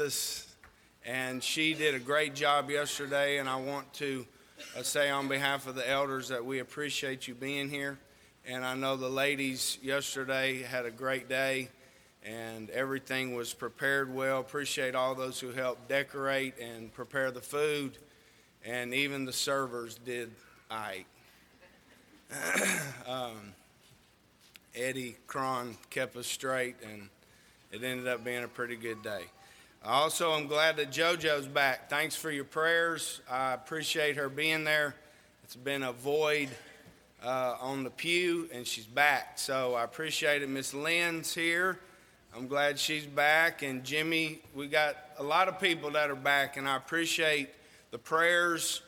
us, and she did a great job yesterday. And I want to uh, say on behalf of the elders that we appreciate you being here. And I know the ladies yesterday had a great day, and everything was prepared well. Appreciate all those who helped decorate and prepare the food, and even the servers did I. um, Eddie Cron kept us straight, and it ended up being a pretty good day. Also, I'm glad that JoJo's back. Thanks for your prayers. I appreciate her being there. It's been a void uh, on the pew, and she's back. So I appreciate it. Miss Lynn's here. I'm glad she's back. And Jimmy, we got a lot of people that are back, and I appreciate the prayers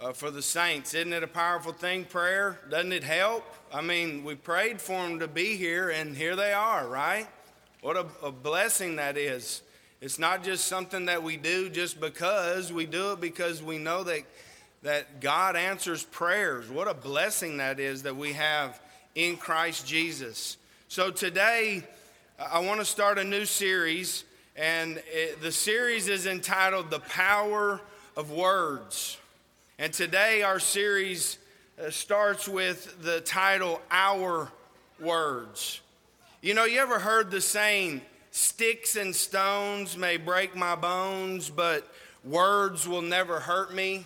uh, for the saints. Isn't it a powerful thing, prayer? Doesn't it help? I mean, we prayed for them to be here, and here they are, right? What a, a blessing that is. It's not just something that we do just because. We do it because we know that, that God answers prayers. What a blessing that is that we have in Christ Jesus. So today, I want to start a new series, and it, the series is entitled The Power of Words. And today, our series uh, starts with the title Our Words. You know, you ever heard the saying, Sticks and stones may break my bones, but words will never hurt me?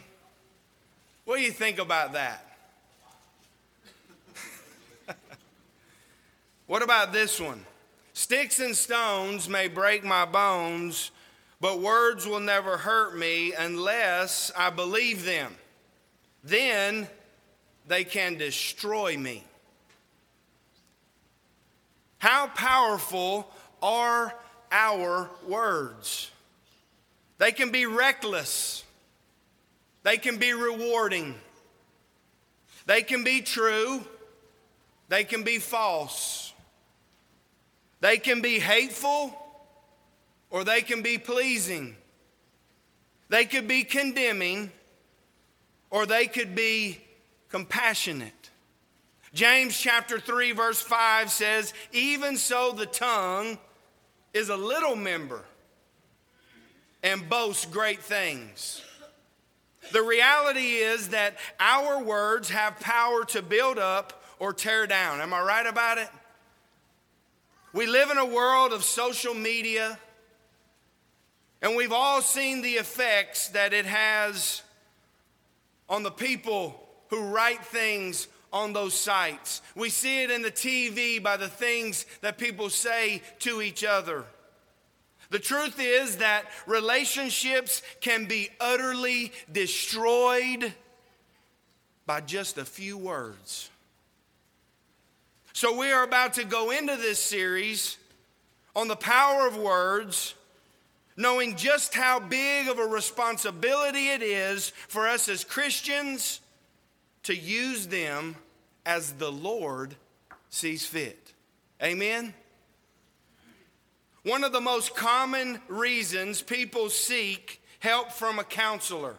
What do you think about that? what about this one? Sticks and stones may break my bones, but words will never hurt me unless I believe them then they can destroy me. How powerful are our words? They can be reckless, they can be rewarding, they can be true, they can be false, they can be hateful, or they can be pleasing. They could be condemning or they could be compassionate. James chapter 3, verse 5 says, Even so, the tongue is a little member and boasts great things. The reality is that our words have power to build up or tear down. Am I right about it? We live in a world of social media, and we've all seen the effects that it has on the people who write things on those sites. We see it in the TV by the things that people say to each other. The truth is that relationships can be utterly destroyed by just a few words. So, we are about to go into this series on the power of words knowing just how big of a responsibility it is for us as Christians to use them as the Lord sees fit. Amen? One of the most common reasons people seek help from a counselor,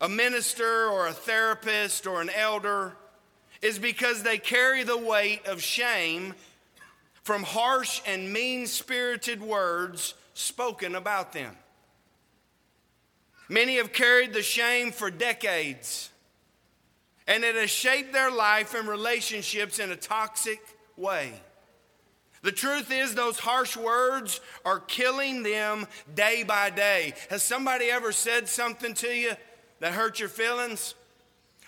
a minister, or a therapist, or an elder is because they carry the weight of shame from harsh and mean spirited words spoken about them. Many have carried the shame for decades, and it has shaped their life and relationships in a toxic way. The truth is, those harsh words are killing them day by day. Has somebody ever said something to you that hurt your feelings?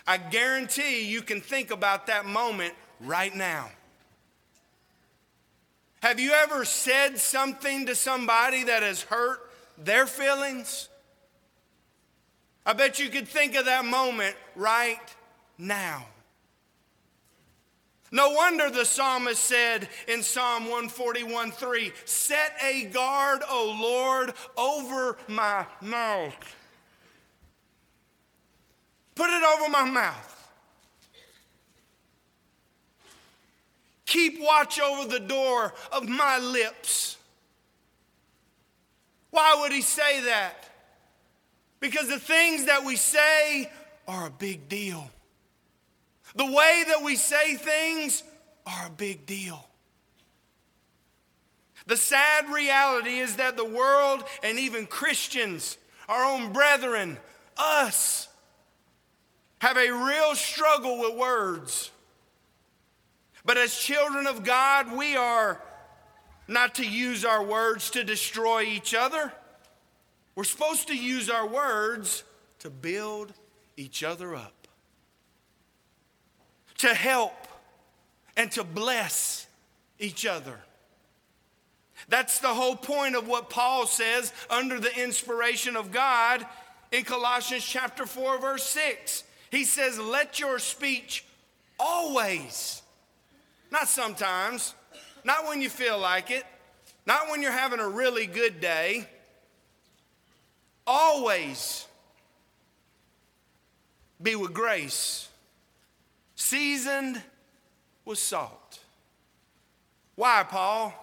I guarantee you can think about that moment right now. Have you ever said something to somebody that has hurt their feelings? I bet you could think of that moment right now. No wonder the psalmist said in Psalm 141 3, Set a guard, O Lord, over my mouth. Put it over my mouth. Keep watch over the door of my lips. Why would he say that? Because the things that we say are a big deal. The way that we say things are a big deal. The sad reality is that the world and even Christians, our own brethren, us, have a real struggle with words. But as children of God, we are not to use our words to destroy each other. We're supposed to use our words to build each other up, to help and to bless each other. That's the whole point of what Paul says under the inspiration of God in Colossians chapter 4 verse 6. He says, "Let your speech always not sometimes, not when you feel like it, not when you're having a really good day. Always be with grace, seasoned with salt. Why, Paul?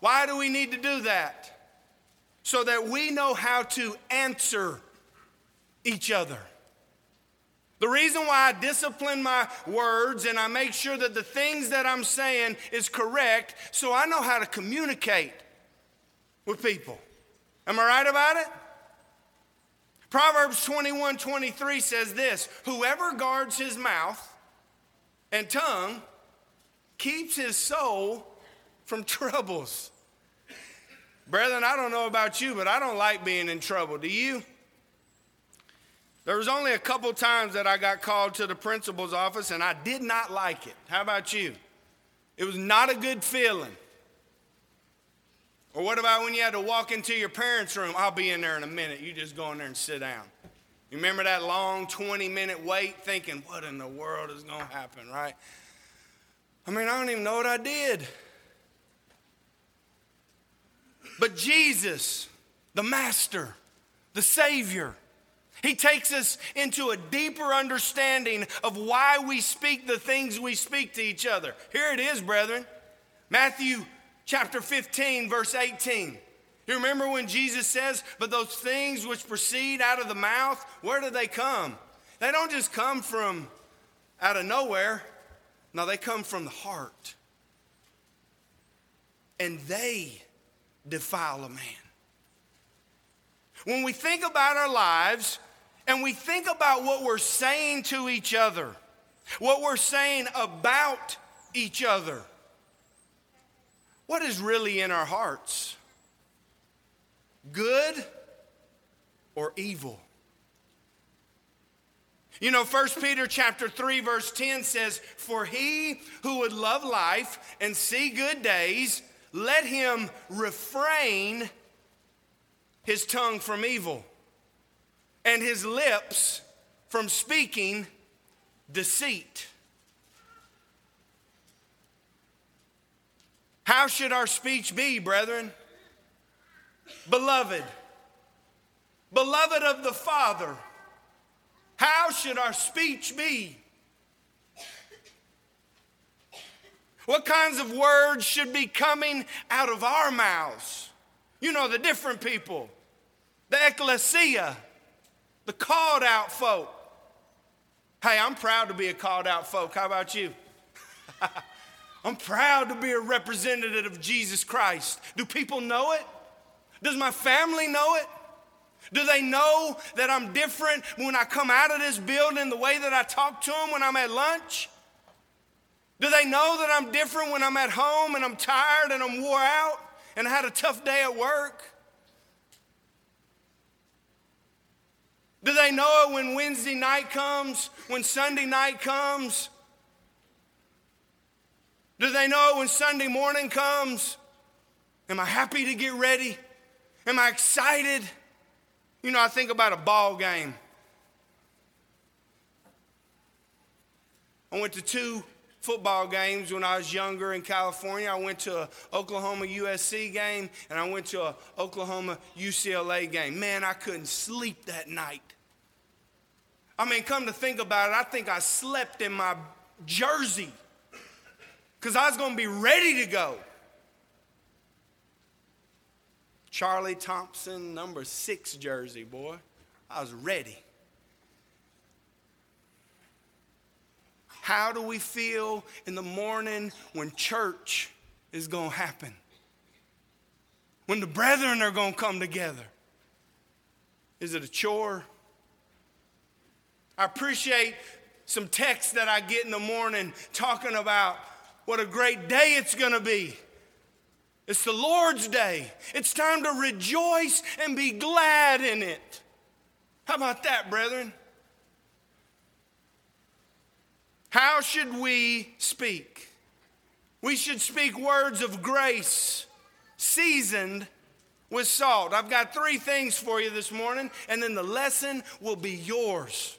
Why do we need to do that? So that we know how to answer each other. The reason why I discipline my words and I make sure that the things that I'm saying is correct so I know how to communicate with people. Am I right about it? Proverbs 21 23 says this Whoever guards his mouth and tongue keeps his soul from troubles. Brethren, I don't know about you, but I don't like being in trouble. Do you? There was only a couple times that I got called to the principal's office and I did not like it. How about you? It was not a good feeling. Or what about when you had to walk into your parents' room? I'll be in there in a minute. You just go in there and sit down. You remember that long 20 minute wait thinking, what in the world is going to happen, right? I mean, I don't even know what I did. But Jesus, the Master, the Savior, he takes us into a deeper understanding of why we speak the things we speak to each other. Here it is, brethren. Matthew chapter 15, verse 18. You remember when Jesus says, But those things which proceed out of the mouth, where do they come? They don't just come from out of nowhere. No, they come from the heart. And they defile a man. When we think about our lives, and we think about what we're saying to each other, what we're saying about each other, what is really in our hearts? Good or evil? You know, 1 Peter chapter 3 verse 10 says, "For he who would love life and see good days, let him refrain his tongue from evil." and his lips from speaking deceit. How should our speech be, brethren? Beloved, beloved of the Father, how should our speech be? What kinds of words should be coming out of our mouths? You know, the different people, the ecclesia, the called out folk. Hey, I'm proud to be a called out folk. How about you? I'm proud to be a representative of Jesus Christ. Do people know it? Does my family know it? Do they know that I'm different when I come out of this building the way that I talk to them when I'm at lunch? Do they know that I'm different when I'm at home and I'm tired and I'm wore out and I had a tough day at work? Do they know it when Wednesday night comes, when Sunday night comes? Do they know it when Sunday morning comes? Am I happy to get ready? Am I excited? You know, I think about a ball game. I went to two football games when I was younger in California. I went to an Oklahoma USC game and I went to an Oklahoma UCLA game. Man, I couldn't sleep that night. I mean, come to think about it, I think I slept in my jersey because I was going to be ready to go. Charlie Thompson, number six jersey, boy. I was ready. How do we feel in the morning when church is going to happen? when the brethren are going to come together? Is it a chore? I appreciate some texts that I get in the morning talking about what a great day it's going to be. It's the Lord's day. It's time to rejoice and be glad in it. How about that, brethren? How should we speak? We should speak words of grace, seasoned with salt. I've got three things for you this morning, and then the lesson will be yours.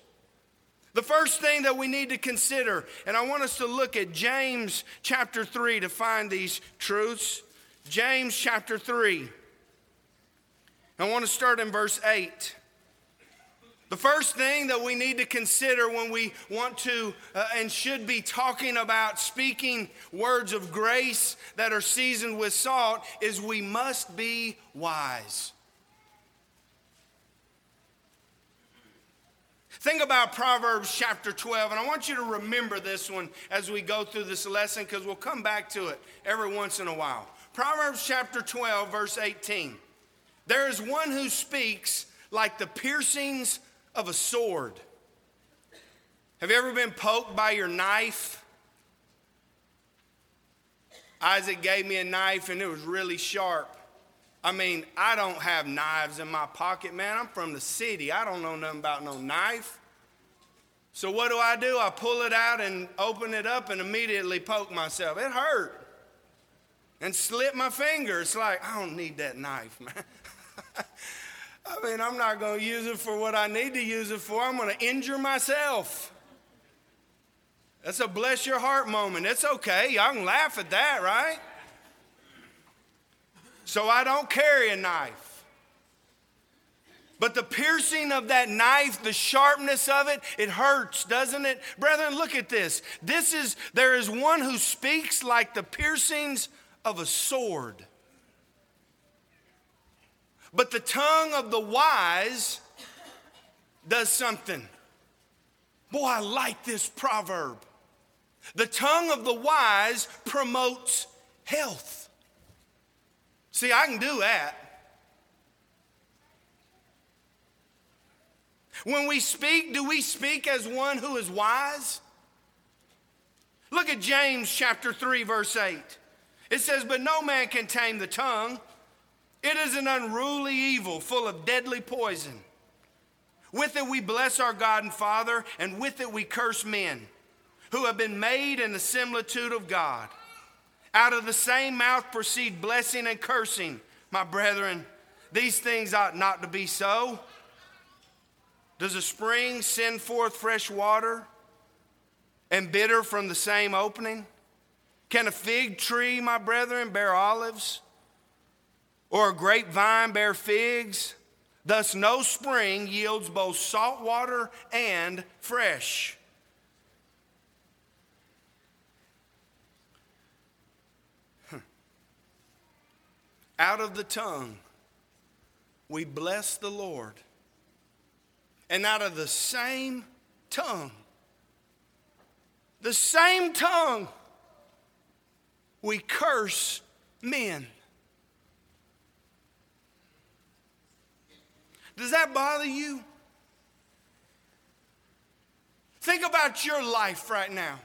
The first thing that we need to consider, and I want us to look at James chapter 3 to find these truths. James chapter 3. I want to start in verse 8. The first thing that we need to consider when we want to uh, and should be talking about speaking words of grace that are seasoned with salt is we must be wise. Think about Proverbs chapter 12, and I want you to remember this one as we go through this lesson because we'll come back to it every once in a while. Proverbs chapter 12, verse 18. There is one who speaks like the piercings of a sword. Have you ever been poked by your knife? Isaac gave me a knife and it was really sharp. I mean, I don't have knives in my pocket, man. I'm from the city. I don't know nothing about no knife. So what do I do? I pull it out and open it up and immediately poke myself. It hurt. And slip my finger. It's like, I don't need that knife, man. I mean, I'm not going to use it for what I need to use it for. I'm going to injure myself. That's a bless your heart moment. It's okay. Y'all can laugh at that, right? so I don't carry a knife. But the piercing of that knife, the sharpness of it, it hurts, doesn't it? Brethren, look at this. This is, there is one who speaks like the piercings of a sword. But the tongue of the wise does something. Boy, I like this proverb. The tongue of the wise promotes health. See, I can do that. When we speak, do we speak as one who is wise? Look at James chapter 3, verse 8. It says, But no man can tame the tongue. It is an unruly evil full of deadly poison. With it we bless our God and Father, and with it we curse men who have been made in the similitude of God. Out of the same mouth proceed blessing and cursing. My brethren, these things ought not to be so. Does a spring send forth fresh water and bitter from the same opening? Can a fig tree, my brethren, bear olives? Or a grapevine bear figs? Thus, no spring yields both salt water and fresh. out of the tongue we bless the Lord. And out of the same tongue, the same tongue, we curse men. Does that bother you? Think about your life right now.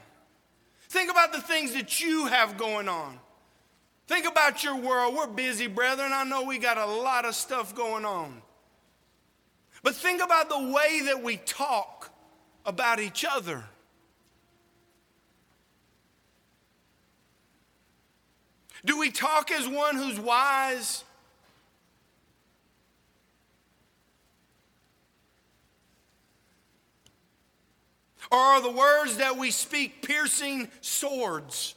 Think about the things that you have going on. Think about your world. We're busy, brethren. I know we got a lot of stuff going on. But think about the way that we talk about each other. Do we talk as one who's wise? Or are the words that we speak piercing swords?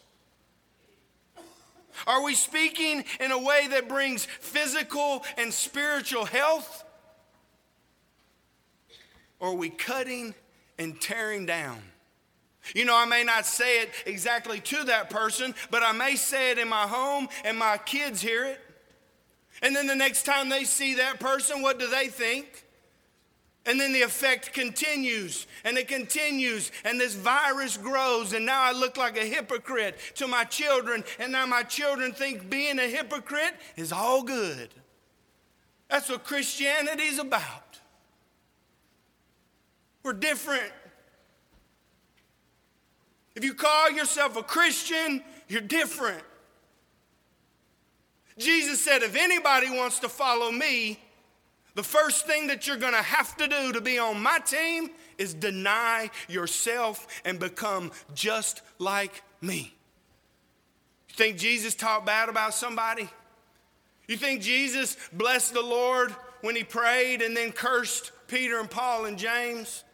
Are we speaking in a way that brings physical and spiritual health? Or are we cutting and tearing down? You know, I may not say it exactly to that person, but I may say it in my home and my kids hear it. And then the next time they see that person, what do they think? And then the effect continues and it continues, and this virus grows. And now I look like a hypocrite to my children, and now my children think being a hypocrite is all good. That's what Christianity is about. We're different. If you call yourself a Christian, you're different. Jesus said, if anybody wants to follow me, the first thing that you're going to have to do to be on my team is deny yourself and become just like me. You think Jesus talked bad about somebody? You think Jesus blessed the Lord when he prayed and then cursed Peter and Paul and James?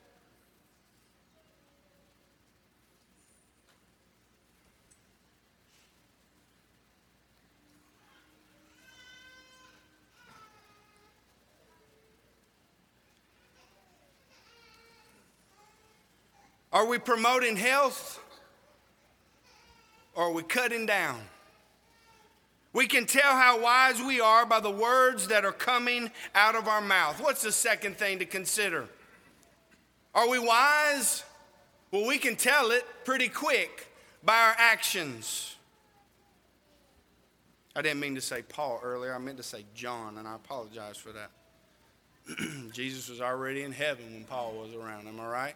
Are we promoting health or are we cutting down? We can tell how wise we are by the words that are coming out of our mouth. What's the second thing to consider? Are we wise? Well, we can tell it pretty quick by our actions. I didn't mean to say Paul earlier, I meant to say John, and I apologize for that. Jesus was already in heaven when Paul was around, am I right?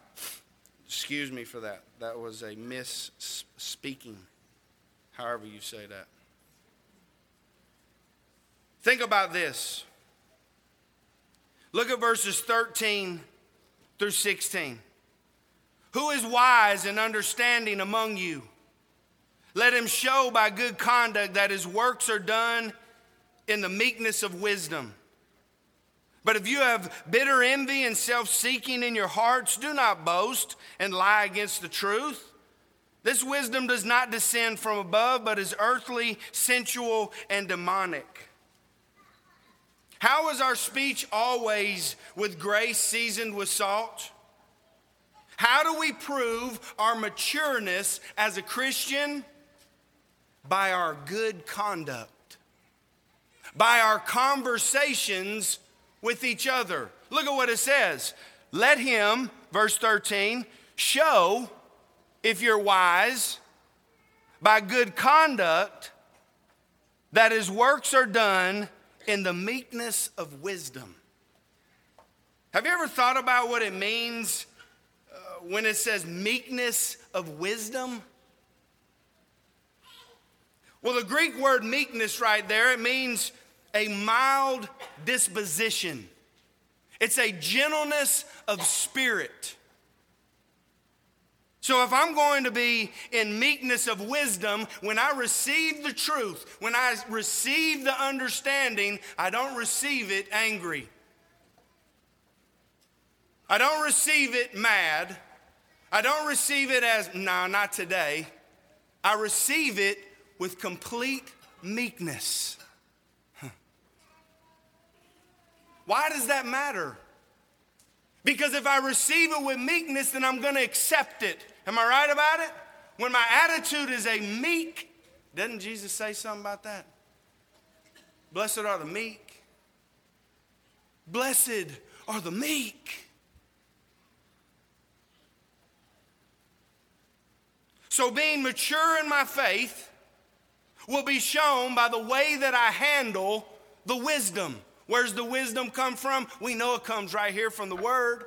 Excuse me for that. That was a misspeaking, however you say that. Think about this. Look at verses 13 through 16. Who is wise and understanding among you? Let him show by good conduct that his works are done in the meekness of wisdom. But if you have bitter envy and self seeking in your hearts, do not boast and lie against the truth. This wisdom does not descend from above, but is earthly, sensual, and demonic. How is our speech always with grace seasoned with salt? How do we prove our matureness as a Christian? By our good conduct, by our conversations with each other. Look at what it says. Let him, verse 13, show if you're wise by good conduct that his works are done in the meekness of wisdom. Have you ever thought about what it means uh, when it says meekness of wisdom? Well, the Greek word meekness right there, it means a mild disposition, it's a gentleness of spirit. So, if I'm going to be in meekness of wisdom, when I receive the truth, when I receive the understanding, I don't receive it angry. I don't receive it mad. I don't receive it as, nah, not today. I receive it with complete meekness. Why does that matter? Because if I receive it with meekness, then I'm going to accept it. Am I right about it? When my attitude is a meek, doesn't Jesus say something about that? Blessed are the meek. Blessed are the meek. So, being mature in my faith will be shown by the way that I handle the wisdom. Where's the wisdom come from? We know it comes right here from the Word.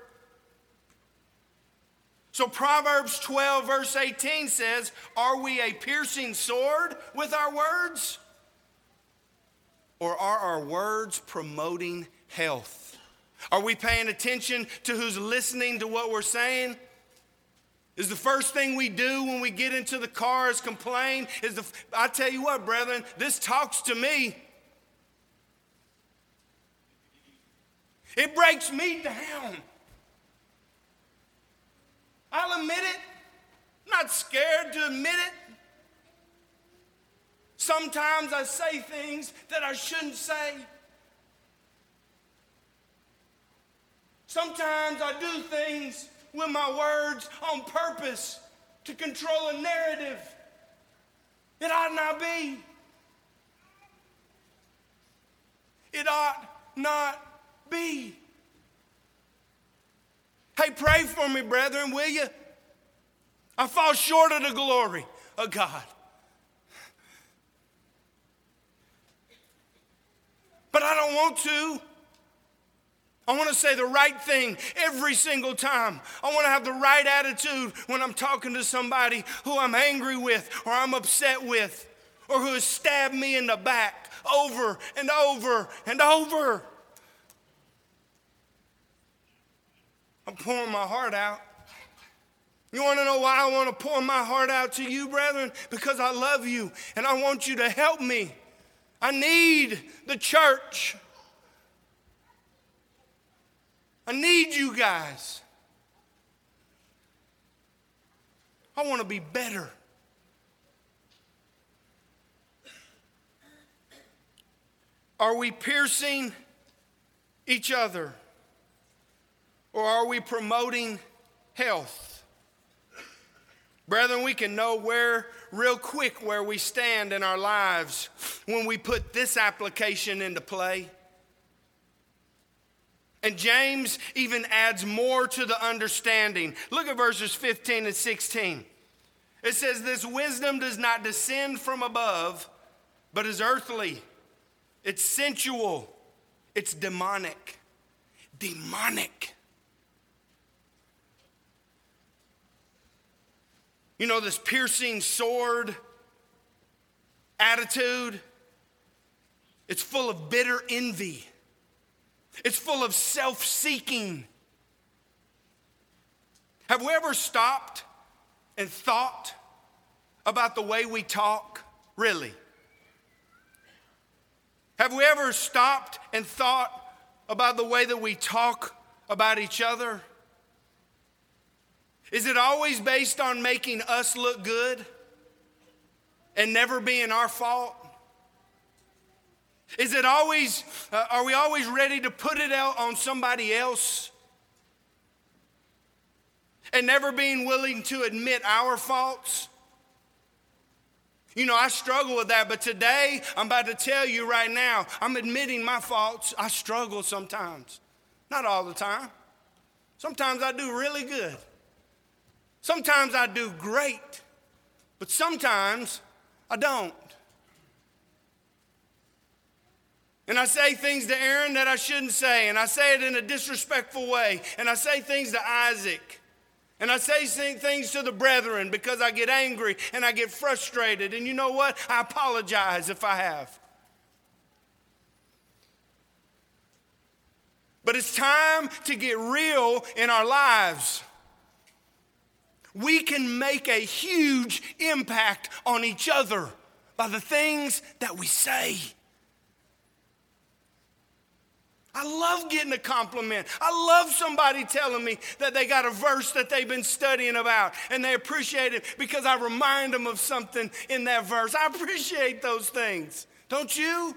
So Proverbs 12, verse 18 says, Are we a piercing sword with our words? Or are our words promoting health? Are we paying attention to who's listening to what we're saying? Is the first thing we do when we get into the car is complain? Is the I tell you what, brethren, this talks to me. It breaks me down. I'll admit it. I'm not scared to admit it. Sometimes I say things that I shouldn't say. Sometimes I do things with my words on purpose to control a narrative. It ought not be. It ought not be. Hey, pray for me, brethren, will you? I fall short of the glory of God. But I don't want to. I want to say the right thing every single time. I want to have the right attitude when I'm talking to somebody who I'm angry with or I'm upset with or who has stabbed me in the back over and over and over. I'm pouring my heart out. You want to know why I want to pour my heart out to you, brethren? Because I love you and I want you to help me. I need the church. I need you guys. I want to be better. Are we piercing each other? Or are we promoting health? Brethren, we can know where, real quick, where we stand in our lives when we put this application into play. And James even adds more to the understanding. Look at verses 15 and 16. It says, This wisdom does not descend from above, but is earthly, it's sensual, it's demonic. Demonic. You know, this piercing sword attitude, it's full of bitter envy, it's full of self seeking. Have we ever stopped and thought about the way we talk? Really? Have we ever stopped and thought about the way that we talk about each other? Is it always based on making us look good and never being our fault? Is it always, uh, are we always ready to put it out on somebody else and never being willing to admit our faults? You know, I struggle with that, but today I'm about to tell you right now, I'm admitting my faults. I struggle sometimes, not all the time. Sometimes I do really good. Sometimes I do great, but sometimes I don't. And I say things to Aaron that I shouldn't say, and I say it in a disrespectful way, and I say things to Isaac. And I say things to the brethren because I get angry and I get frustrated. And you know what? I apologize if I have. But it's time to get real in our lives we can make a huge impact on each other by the things that we say. I love getting a compliment. I love somebody telling me that they got a verse that they've been studying about and they appreciate it because I remind them of something in that verse. I appreciate those things. Don't you?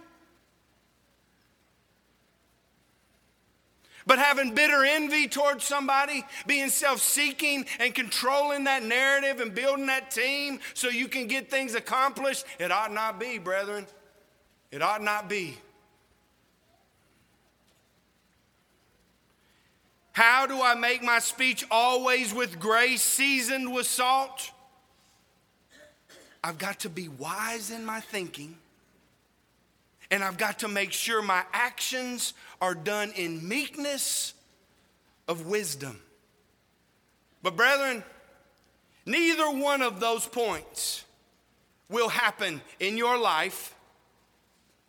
But having bitter envy towards somebody, being self seeking and controlling that narrative and building that team so you can get things accomplished, it ought not be, brethren. It ought not be. How do I make my speech always with grace, seasoned with salt? I've got to be wise in my thinking and I've got to make sure my actions are done in meekness of wisdom. But, brethren, neither one of those points will happen in your life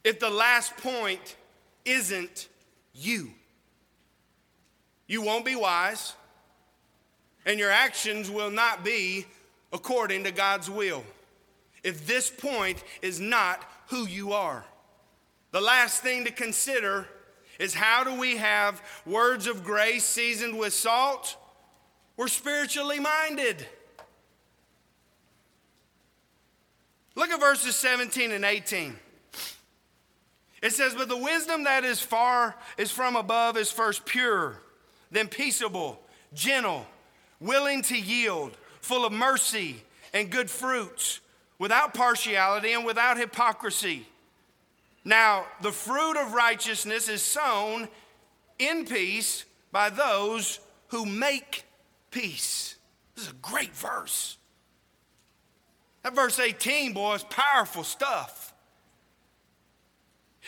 if the last point isn't you. You won't be wise, and your actions will not be according to God's will if this point is not who you are. The last thing to consider is how do we have words of grace seasoned with salt? We're spiritually minded. Look at verses 17 and 18. It says, But the wisdom that is far is from above is first pure, then peaceable, gentle, willing to yield, full of mercy and good fruits, without partiality and without hypocrisy. Now, the fruit of righteousness is sown in peace by those who make peace. This is a great verse. That verse 18, boy, is powerful stuff.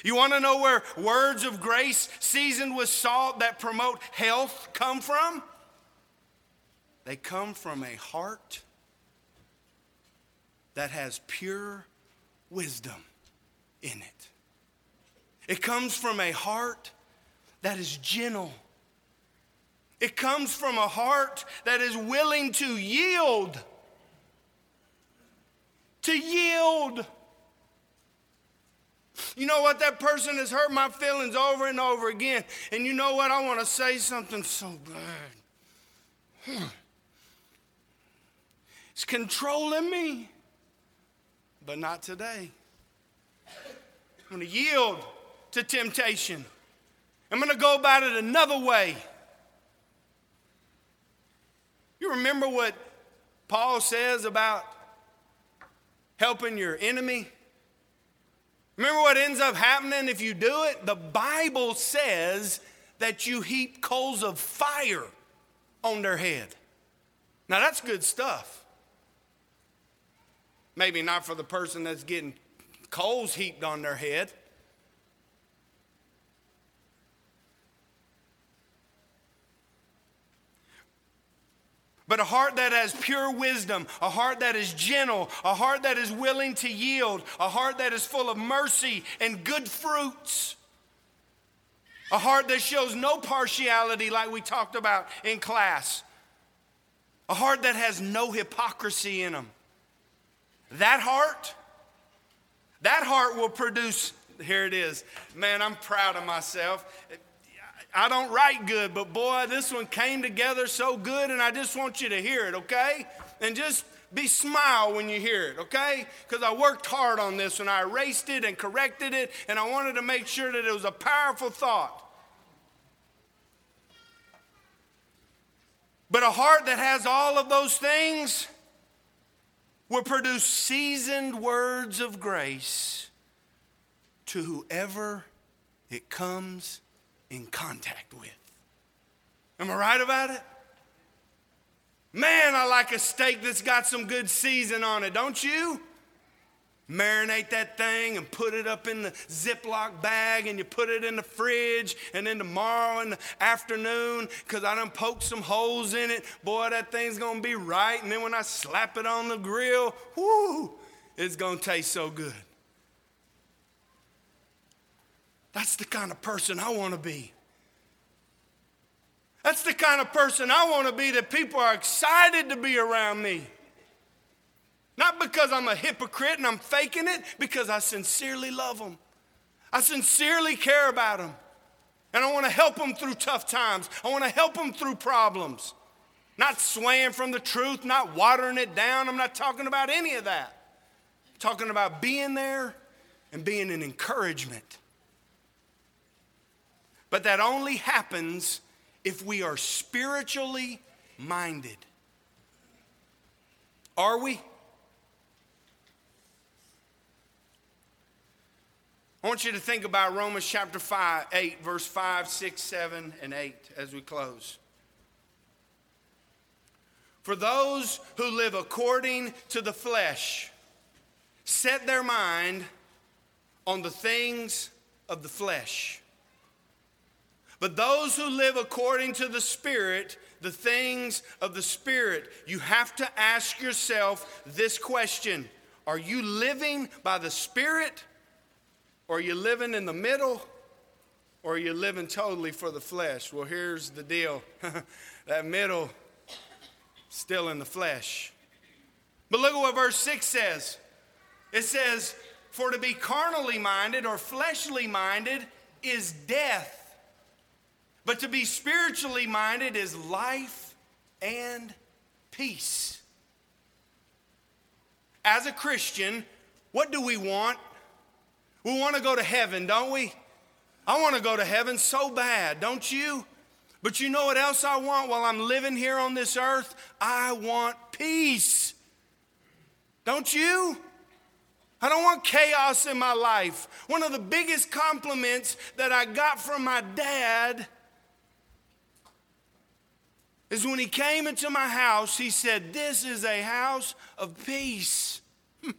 You want to know where words of grace seasoned with salt that promote health come from? They come from a heart that has pure wisdom in it. It comes from a heart that is gentle. It comes from a heart that is willing to yield. To yield. You know what? That person has hurt my feelings over and over again. And you know what? I want to say something so bad. It's controlling me, but not today. I'm going to yield to temptation. I'm going to go about it another way. You remember what Paul says about helping your enemy? Remember what ends up happening if you do it? The Bible says that you heap coals of fire on their head. Now, that's good stuff. Maybe not for the person that's getting coals heaped on their head. But a heart that has pure wisdom, a heart that is gentle, a heart that is willing to yield, a heart that is full of mercy and good fruits, a heart that shows no partiality, like we talked about in class, a heart that has no hypocrisy in them. That heart, that heart will produce, here it is. Man, I'm proud of myself. I don't write good, but boy, this one came together so good, and I just want you to hear it, okay? And just be smile when you hear it, okay? Because I worked hard on this and I erased it and corrected it, and I wanted to make sure that it was a powerful thought. But a heart that has all of those things will produce seasoned words of grace to whoever it comes in contact with. Am I right about it? Man, I like a steak that's got some good season on it, don't you? Marinate that thing and put it up in the Ziploc bag and you put it in the fridge. And then tomorrow in the afternoon, because I done poked some holes in it, boy, that thing's gonna be right. And then when I slap it on the grill, whoo, it's gonna taste so good. That's the kind of person I want to be. That's the kind of person I want to be that people are excited to be around me. Not because I'm a hypocrite and I'm faking it, because I sincerely love them. I sincerely care about them. And I want to help them through tough times. I want to help them through problems. Not swaying from the truth, not watering it down. I'm not talking about any of that. I'm talking about being there and being an encouragement. But that only happens if we are spiritually minded. Are we? I want you to think about Romans chapter 5, 8, verse 5, 6, 7, and 8 as we close. For those who live according to the flesh set their mind on the things of the flesh. But those who live according to the Spirit, the things of the Spirit, you have to ask yourself this question Are you living by the Spirit? Or are you living in the middle? Or are you living totally for the flesh? Well, here's the deal that middle, still in the flesh. But look at what verse 6 says it says, For to be carnally minded or fleshly minded is death but to be spiritually minded is life and peace. As a Christian, what do we want? We want to go to heaven, don't we? I want to go to heaven so bad, don't you? But you know what else I want while I'm living here on this earth? I want peace. Don't you? I don't want chaos in my life. One of the biggest compliments that I got from my dad is when he came into my house, he said, This is a house of peace.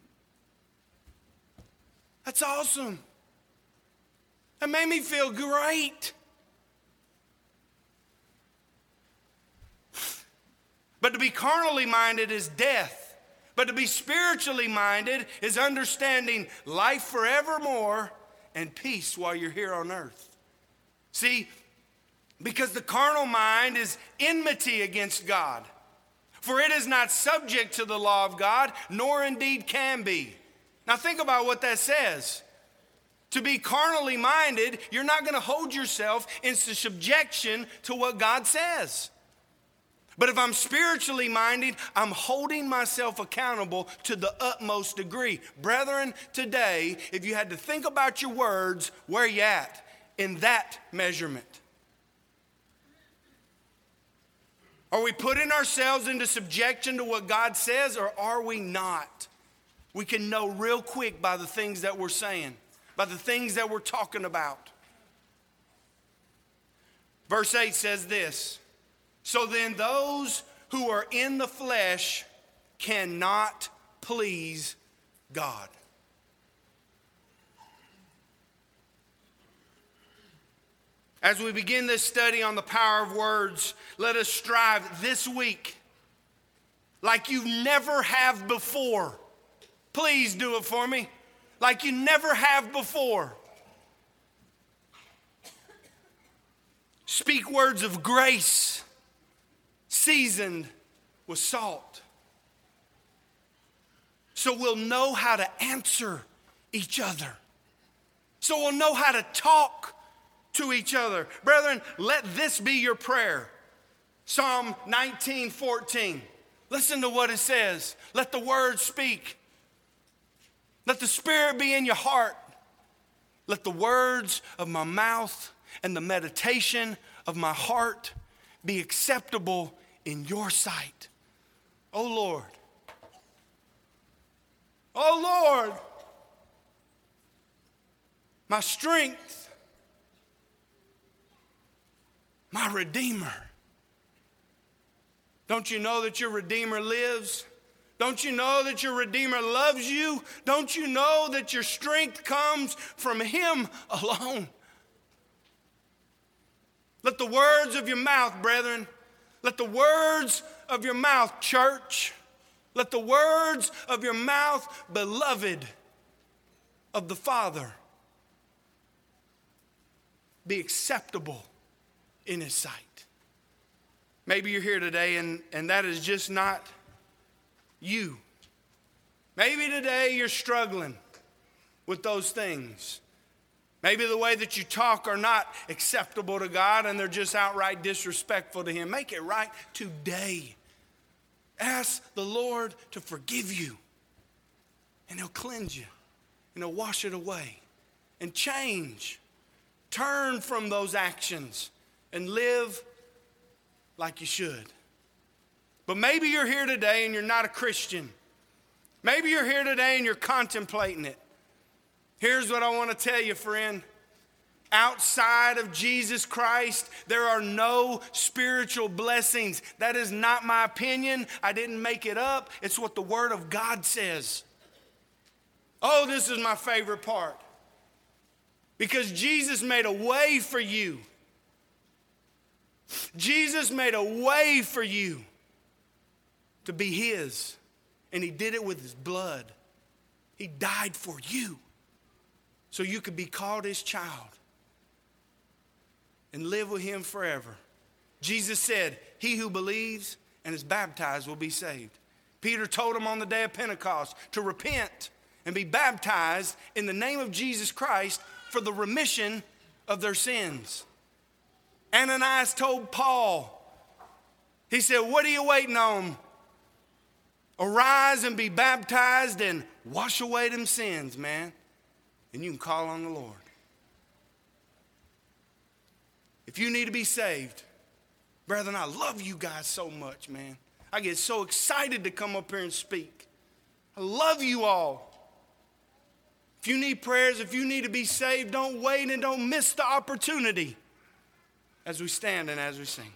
That's awesome. That made me feel great. But to be carnally minded is death. But to be spiritually minded is understanding life forevermore and peace while you're here on earth. See, because the carnal mind is enmity against God. For it is not subject to the law of God, nor indeed can be. Now, think about what that says. To be carnally minded, you're not going to hold yourself into subjection to what God says. But if I'm spiritually minded, I'm holding myself accountable to the utmost degree. Brethren, today, if you had to think about your words, where you at in that measurement? Are we putting ourselves into subjection to what God says or are we not? We can know real quick by the things that we're saying, by the things that we're talking about. Verse 8 says this So then, those who are in the flesh cannot please God. As we begin this study on the power of words, let us strive this week like you never have before. Please do it for me. Like you never have before. Speak words of grace, seasoned with salt. So we'll know how to answer each other. So we'll know how to talk to each other. Brethren, let this be your prayer. Psalm 19 14. Listen to what it says. Let the word speak. Let the spirit be in your heart. Let the words of my mouth and the meditation of my heart be acceptable in your sight. Oh Lord. Oh Lord. My strength my Redeemer. Don't you know that your Redeemer lives? Don't you know that your Redeemer loves you? Don't you know that your strength comes from Him alone? Let the words of your mouth, brethren, let the words of your mouth, church, let the words of your mouth, beloved of the Father, be acceptable in His sight. Maybe you're here today and, and that is just not you. Maybe today you're struggling with those things. Maybe the way that you talk are not acceptable to God and they're just outright disrespectful to Him. Make it right today. Ask the Lord to forgive you, and He'll cleanse you, and He'll wash it away, and change. Turn from those actions and live like you should. But maybe you're here today and you're not a Christian. Maybe you're here today and you're contemplating it. Here's what I want to tell you, friend. Outside of Jesus Christ, there are no spiritual blessings. That is not my opinion. I didn't make it up. It's what the Word of God says. Oh, this is my favorite part. Because Jesus made a way for you. Jesus made a way for you to be His, and He did it with His blood. He died for you so you could be called His child and live with Him forever. Jesus said, He who believes and is baptized will be saved. Peter told him on the day of Pentecost to repent and be baptized in the name of Jesus Christ for the remission of their sins. Ananias told Paul, he said, What are you waiting on? Arise and be baptized and wash away them sins, man. And you can call on the Lord. If you need to be saved, brethren, I love you guys so much, man. I get so excited to come up here and speak. I love you all. If you need prayers, if you need to be saved, don't wait and don't miss the opportunity as we stand and as we sing.